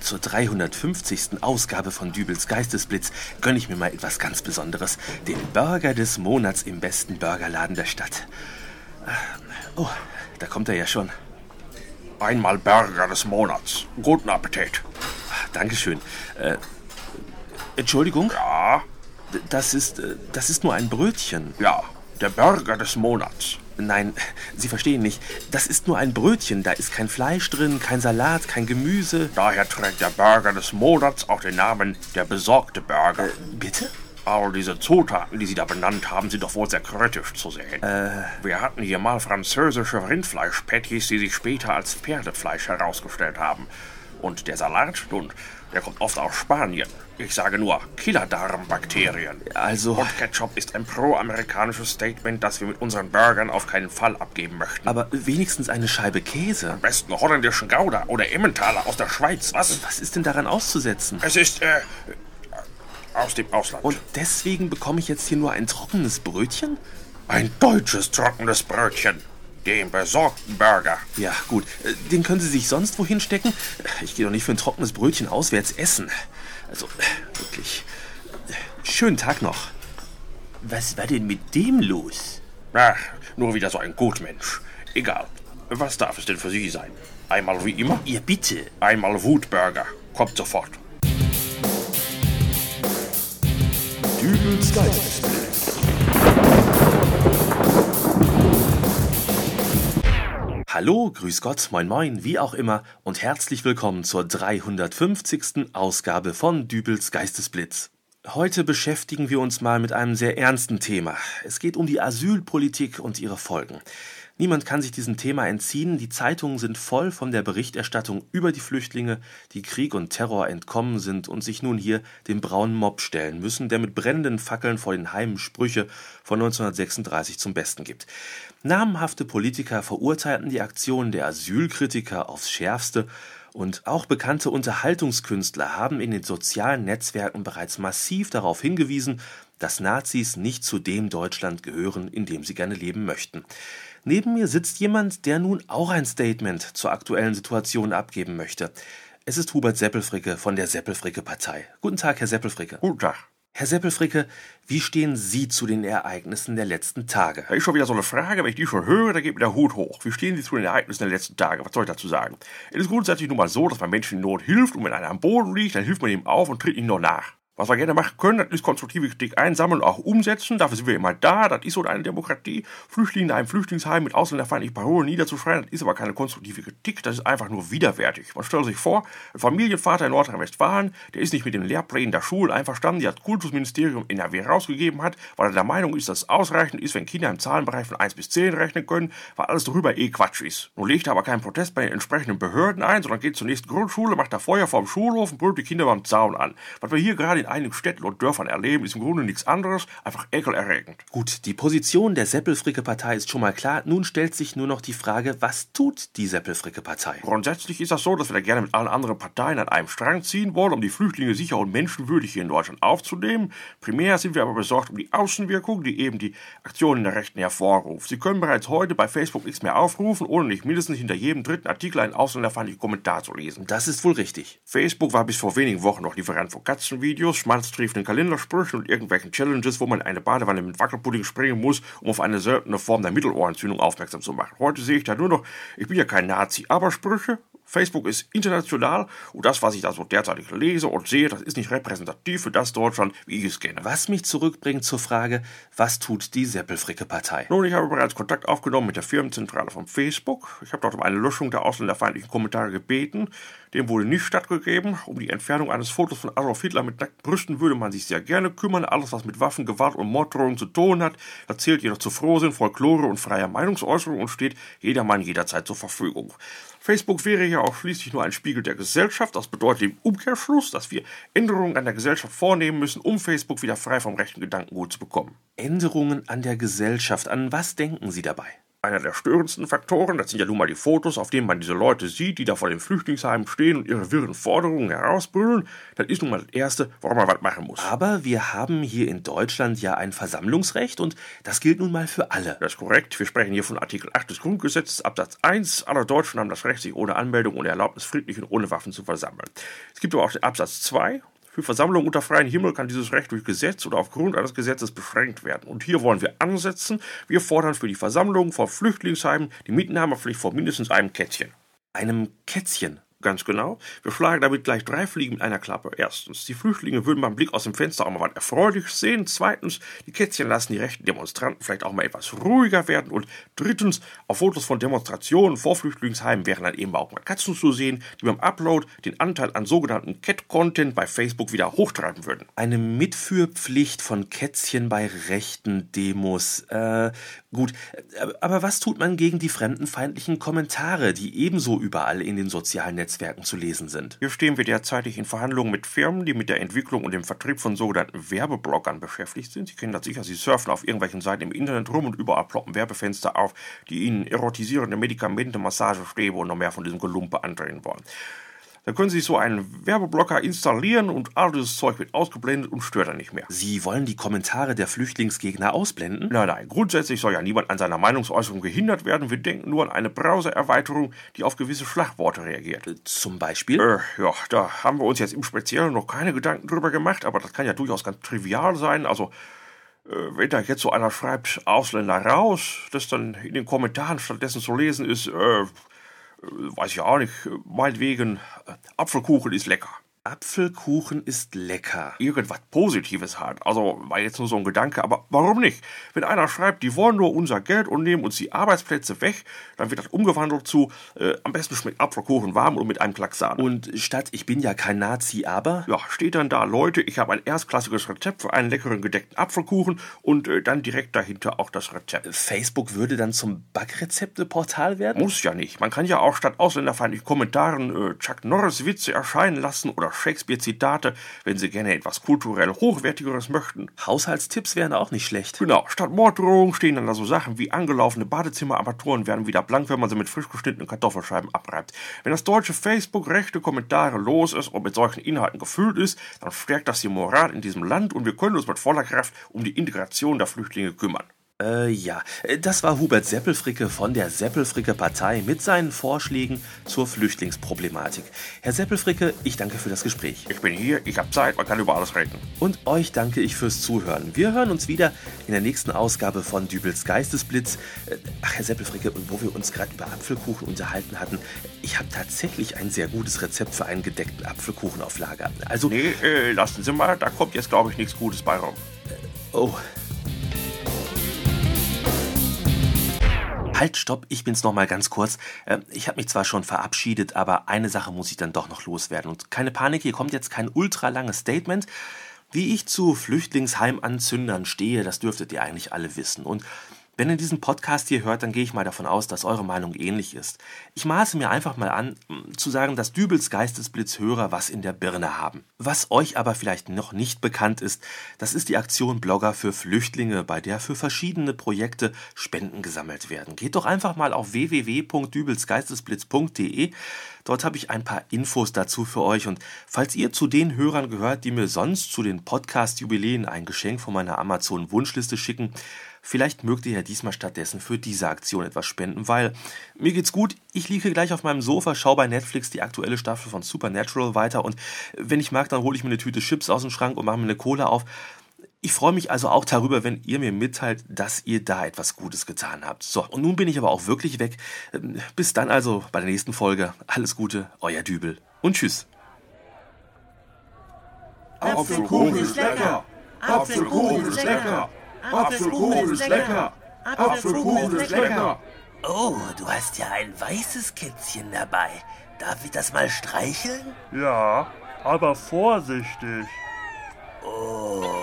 Zur 350. Ausgabe von Dübels Geistesblitz gönne ich mir mal etwas ganz Besonderes. Den Burger des Monats im besten Burgerladen der Stadt. Ah, Oh, da kommt er ja schon. Einmal Burger des Monats. Guten Appetit. Dankeschön. Äh, Entschuldigung? Ja, Das ist, äh, das ist nur ein Brötchen. ja, der Burger des Monats. Nein, Sie verstehen nicht. Das ist nur ein Brötchen. Da ist kein Fleisch drin, kein Salat, kein Gemüse. Daher trägt der Burger des Monats auch den Namen der besorgte Burger. Bitte? All diese Zutaten, die Sie da benannt haben, sind doch wohl sehr kritisch zu sehen. Wir hatten hier mal französische Rindfleisch-Patties, die sich später als Pferdefleisch herausgestellt haben. Und der Salat, nun, der kommt oft aus Spanien. Ich sage nur Killerdarmbakterien. Also, Und Ketchup ist ein pro-amerikanisches Statement, das wir mit unseren Burgern auf keinen Fall abgeben möchten. aber wenigstens eine Scheibe Käse. Am besten holländischen Gouda oder Emmentaler aus der Schweiz, was? Was ist denn daran auszusetzen? Es ist, äh, aus dem Ausland. Und deswegen bekomme ich jetzt hier nur ein trockenes Brötchen? ein deutsches trockenes Brötchen. Den besorgten Burger. Ja, gut. Äh, Den können Sie sich sonst wohin stecken? Ich gehe doch nicht für ein trockenes Brötchen auswärts essen. Also, äh, wirklich. Äh, Schönen Tag noch. Was war denn mit dem los? Ach, nur wieder so ein Gutmensch. Egal. Was darf es denn für Sie sein? Einmal wie immer? Ja, bitte. Einmal Wutburger. Kommt sofort. Dübels Geistesblitz. Hallo, grüß Gott, moin moin, wie auch immer und herzlich willkommen zur 350. Ausgabe von Dübels Geistesblitz. Heute beschäftigen wir uns mal mit einem sehr ernsten Thema. Es geht um die Asylpolitik und ihre Folgen. Niemand kann sich diesem Thema entziehen. Die Zeitungen sind voll von der Berichterstattung über die Flüchtlinge, die Krieg und Terror entkommen sind und sich nun hier dem braunen Mob stellen müssen, der mit brennenden Fackeln vor den Heimen Sprüche von 1936 zum Besten gibt. Namenhafte Politiker verurteilten die Aktionen der Asylkritiker aufs Schärfste und auch bekannte Unterhaltungskünstler haben in den sozialen Netzwerken bereits massiv darauf hingewiesen, dass Nazis nicht zu dem Deutschland gehören, in dem sie gerne leben möchten. Neben mir sitzt jemand, der nun auch ein Statement zur aktuellen Situation abgeben möchte. Es ist Hubert Seppelfricke von der Seppelfricke-Partei. Guten Tag, Herr Seppelfricke. Guten Tag. Herr Seppelfricke, wie stehen Sie zu den Ereignissen der letzten Tage? Da ist schon wieder so eine Frage, wenn ich die schon höre, da geht mir der Hut hoch. Wie stehen Sie zu den Ereignissen der letzten Tage? Was soll ich dazu sagen? Es ist grundsätzlich nun mal so, dass man Menschen in Not hilft und wenn einer am Boden liegt, dann hilft man ihm auf und tritt ihm noch nach. Was wir gerne machen können, das ist konstruktive Kritik einsammeln und auch umsetzen. Dafür sind wir immer da. Das ist so eine Demokratie. Flüchtlinge in einem Flüchtlingsheim mit ausländerfeindlichen Parolen niederzuschreien, das ist aber keine konstruktive Kritik. Das ist einfach nur widerwärtig. Man stellt sich vor, ein Familienvater in Nordrhein-Westfalen, der ist nicht mit den Lehrplänen der Schulen einverstanden, die das Kultusministerium NRW rausgegeben hat, weil er der Meinung ist, dass es ausreichend ist, wenn Kinder im Zahlenbereich von 1 bis 10 rechnen können, weil alles darüber eh Quatsch ist. Nun legt er aber keinen Protest bei den entsprechenden Behörden ein, sondern geht zur nächsten Grundschule, macht da Feuer vorm Schulhof und brüllt die Kinder beim Zaun an. Was wir hier gerade in einigen Städten und Dörfern erleben, ist im Grunde nichts anderes, einfach ekelerregend. Gut, die Position der Seppelfricke-Partei ist schon mal klar. Nun stellt sich nur noch die Frage, was tut die Seppelfricke-Partei? Grundsätzlich ist das so, dass wir da gerne mit allen anderen Parteien an einem Strang ziehen wollen, um die Flüchtlinge sicher und menschenwürdig hier in Deutschland aufzunehmen. Primär sind wir aber besorgt um die Außenwirkung, die eben die Aktionen der Rechten hervorruft. Sie können bereits heute bei Facebook nichts mehr aufrufen, ohne nicht mindestens hinter jedem dritten Artikel einen ausländerfeindlichen Kommentar zu lesen. Das ist wohl richtig. Facebook war bis vor wenigen Wochen noch Lieferant von Katzenvideos, schmalztriefenden Kalendersprüchen und irgendwelchen Challenges, wo man in eine Badewanne mit Wackelpudding springen muss, um auf eine seltene Form der Mittelohrentzündung aufmerksam zu machen. Heute sehe ich da nur noch, ich bin ja kein Nazi, aber Sprüche. Facebook ist international und das, was ich da so derzeitig lese und sehe, das ist nicht repräsentativ für das Deutschland, wie ich es kenne. Was mich zurückbringt zur Frage, was tut die Seppelfricke-Partei? Nun, ich habe bereits Kontakt aufgenommen mit der Firmenzentrale von Facebook. Ich habe dort um eine Löschung der ausländerfeindlichen Kommentare gebeten. Dem wurde nicht stattgegeben. Um die Entfernung eines Fotos von Adolf Hitler mit nackten Brüsten würde man sich sehr gerne kümmern. Alles, was mit Waffen, Gewalt und Morddrohungen zu tun hat, da zählt jedoch zu Frohsinn, Folklore und freier Meinungsäußerung und steht jedermann jederzeit zur Verfügung. Facebook wäre ja auch schließlich nur ein Spiegel der Gesellschaft. Das bedeutet im Umkehrschluss, dass wir Änderungen an der Gesellschaft vornehmen müssen, um Facebook wieder frei vom rechten Gedankengut zu bekommen. Änderungen an der Gesellschaft. An was denken Sie dabei? Einer der störendsten Faktoren. Das sind ja nun mal die Fotos, auf denen man diese Leute sieht, die da vor den Flüchtlingsheimen stehen und ihre wirren Forderungen herausbrüllen. Das ist nun mal das Erste, woran man was machen muss. Aber wir haben hier in Deutschland ja ein Versammlungsrecht und das gilt nun mal für alle. Das ist korrekt. Wir sprechen hier von Artikel 8 des Grundgesetzes, Absatz 1. Alle Deutschen haben das Recht, sich ohne Anmeldung und Erlaubnis friedlich und ohne Waffen zu versammeln. Es gibt aber auch den Absatz 2. Für Versammlungen unter freiem Himmel kann dieses Recht durch Gesetz oder aufgrund eines Gesetzes beschränkt werden. Und hier wollen wir ansetzen. Wir fordern für die Versammlungen vor Flüchtlingsheimen die Mitnahmepflicht vor mindestens einem Kätzchen. Einem Kätzchen. Ganz genau. Wir schlagen damit gleich drei Fliegen mit einer Klappe. Erstens, die Flüchtlinge würden beim Blick aus dem Fenster auch mal was Erfreuliches sehen. Zweitens, die Kätzchen lassen die rechten Demonstranten vielleicht auch mal etwas ruhiger werden. Und drittens, auf Fotos von Demonstrationen vor Flüchtlingsheimen wären dann eben auch mal Katzen zu sehen, die beim Upload den Anteil an sogenannten Cat-Content bei Facebook wieder hochtreiben würden. Eine Mitführpflicht von Kätzchen bei rechten Demos. Äh, gut. Aber was tut man gegen die fremdenfeindlichen Kommentare, die ebenso überall in den sozialen Netzwerken zu lesen sind. Hier stehen wir derzeitig in Verhandlungen mit Firmen, die mit der Entwicklung und dem Vertrieb von sogenannten Werbebloggern beschäftigt sind. Sie kennen das sicher, sie surfen auf irgendwelchen Seiten im Internet rum und überall ploppen Werbefenster auf, die ihnen erotisierende Medikamente, Massagestäbe und noch mehr von diesem Gelumpe andrehen wollen. Dann können Sie so einen Werbeblocker installieren und all dieses Zeug wird ausgeblendet und stört dann nicht mehr. Sie wollen die Kommentare der Flüchtlingsgegner ausblenden? Nein, nein. Grundsätzlich soll ja niemand an seiner Meinungsäußerung gehindert werden. Wir denken nur an eine Browsererweiterung, die auf gewisse Schlagworte reagiert. Zum Beispiel? Äh, ja, da haben wir uns jetzt im Speziellen noch keine Gedanken drüber gemacht, aber das kann ja durchaus ganz trivial sein. Also, äh, wenn da jetzt so einer schreibt, Ausländer raus, das dann in den Kommentaren stattdessen zu lesen ist, äh, weiß ich auch nicht, meinetwegen, Apfelkuchen ist lecker. Apfelkuchen ist lecker. Irgendwas Positives halt. Also war jetzt nur so ein Gedanke, aber warum nicht? Wenn einer schreibt, die wollen nur unser Geld und nehmen uns die Arbeitsplätze weg, dann wird das umgewandelt zu, äh, am besten schmeckt Apfelkuchen warm und mit einem Klacksan. Und statt ich bin ja kein Nazi, aber? Ja, steht dann da, Leute, ich habe ein erstklassiges Rezept für einen leckeren gedeckten Apfelkuchen und äh, dann direkt dahinter auch das Rezept. Facebook würde dann zum Backrezepteportal werden? Muss ja nicht. Man kann ja auch statt ausländerfeindlichen Kommentaren äh, Chuck Norris Witze erscheinen lassen oder Shakespeare-Zitate, wenn Sie gerne etwas kulturell Hochwertigeres möchten. Haushaltstipps wären auch nicht schlecht. Genau, statt Morddrohungen stehen dann da so Sachen wie angelaufene Badezimmerarmaturen werden wieder blank, wenn man sie mit frisch geschnittenen Kartoffelscheiben abreibt. Wenn das deutsche Facebook rechte Kommentare los ist und mit solchen Inhalten gefüllt ist, dann stärkt das die Moral in diesem Land und wir können uns mit voller Kraft um die Integration der Flüchtlinge kümmern. Äh, ja, das war Hubert Seppelfricke von der Seppelfricke Partei mit seinen Vorschlägen zur Flüchtlingsproblematik. Herr Seppelfricke, ich danke für das Gespräch. Ich bin hier, ich habe Zeit, man kann über alles reden. Und euch danke ich fürs Zuhören. Wir hören uns wieder in der nächsten Ausgabe von Dübels Geistesblitz. Äh, ach, Herr Seppelfricke, wo wir uns gerade über Apfelkuchen unterhalten hatten, ich habe tatsächlich ein sehr gutes Rezept für einen gedeckten Apfelkuchen auf Lager. Also. Nee, äh, lassen Sie mal, da kommt jetzt, glaube ich, nichts Gutes bei rum. Äh, oh. Halt, stopp, ich bin's noch mal ganz kurz. Ähm, ich habe mich zwar schon verabschiedet, aber eine Sache muss ich dann doch noch loswerden. Und keine Panik, hier kommt jetzt kein ultralanges Statement. Wie ich zu Flüchtlingsheimanzündern stehe, das dürftet ihr eigentlich alle wissen. Und wenn ihr diesen Podcast hier hört, dann gehe ich mal davon aus, dass eure Meinung ähnlich ist. Ich maße mir einfach mal an, zu sagen, dass Dübels Geistesblitzhörer was in der Birne haben. Was euch aber vielleicht noch nicht bekannt ist, das ist die Aktion Blogger für Flüchtlinge, bei der für verschiedene Projekte Spenden gesammelt werden. Geht doch einfach mal auf www.dübelsgeistesblitz.de. Dort habe ich ein paar Infos dazu für euch und falls ihr zu den Hörern gehört, die mir sonst zu den Podcast-Jubiläen ein Geschenk von meiner Amazon-Wunschliste schicken, Vielleicht mögt ihr ja diesmal stattdessen für diese Aktion etwas spenden, weil mir geht's gut. Ich liege gleich auf meinem Sofa, schaue bei Netflix die aktuelle Staffel von Supernatural weiter und wenn ich mag, dann hole ich mir eine Tüte Chips aus dem Schrank und mache mir eine Cola auf. Ich freue mich also auch darüber, wenn ihr mir mitteilt, dass ihr da etwas Gutes getan habt. So, und nun bin ich aber auch wirklich weg. Bis dann also bei der nächsten Folge. Alles Gute, euer Dübel und tschüss. Apfelkuchen ist lecker! Apfelkuchen ist lecker! Apfelkuchen ist lecker! Apfelkuchen ist lecker! Oh, du hast ja ein weißes Kätzchen dabei. Darf ich das mal streicheln? Ja, aber vorsichtig. Oh,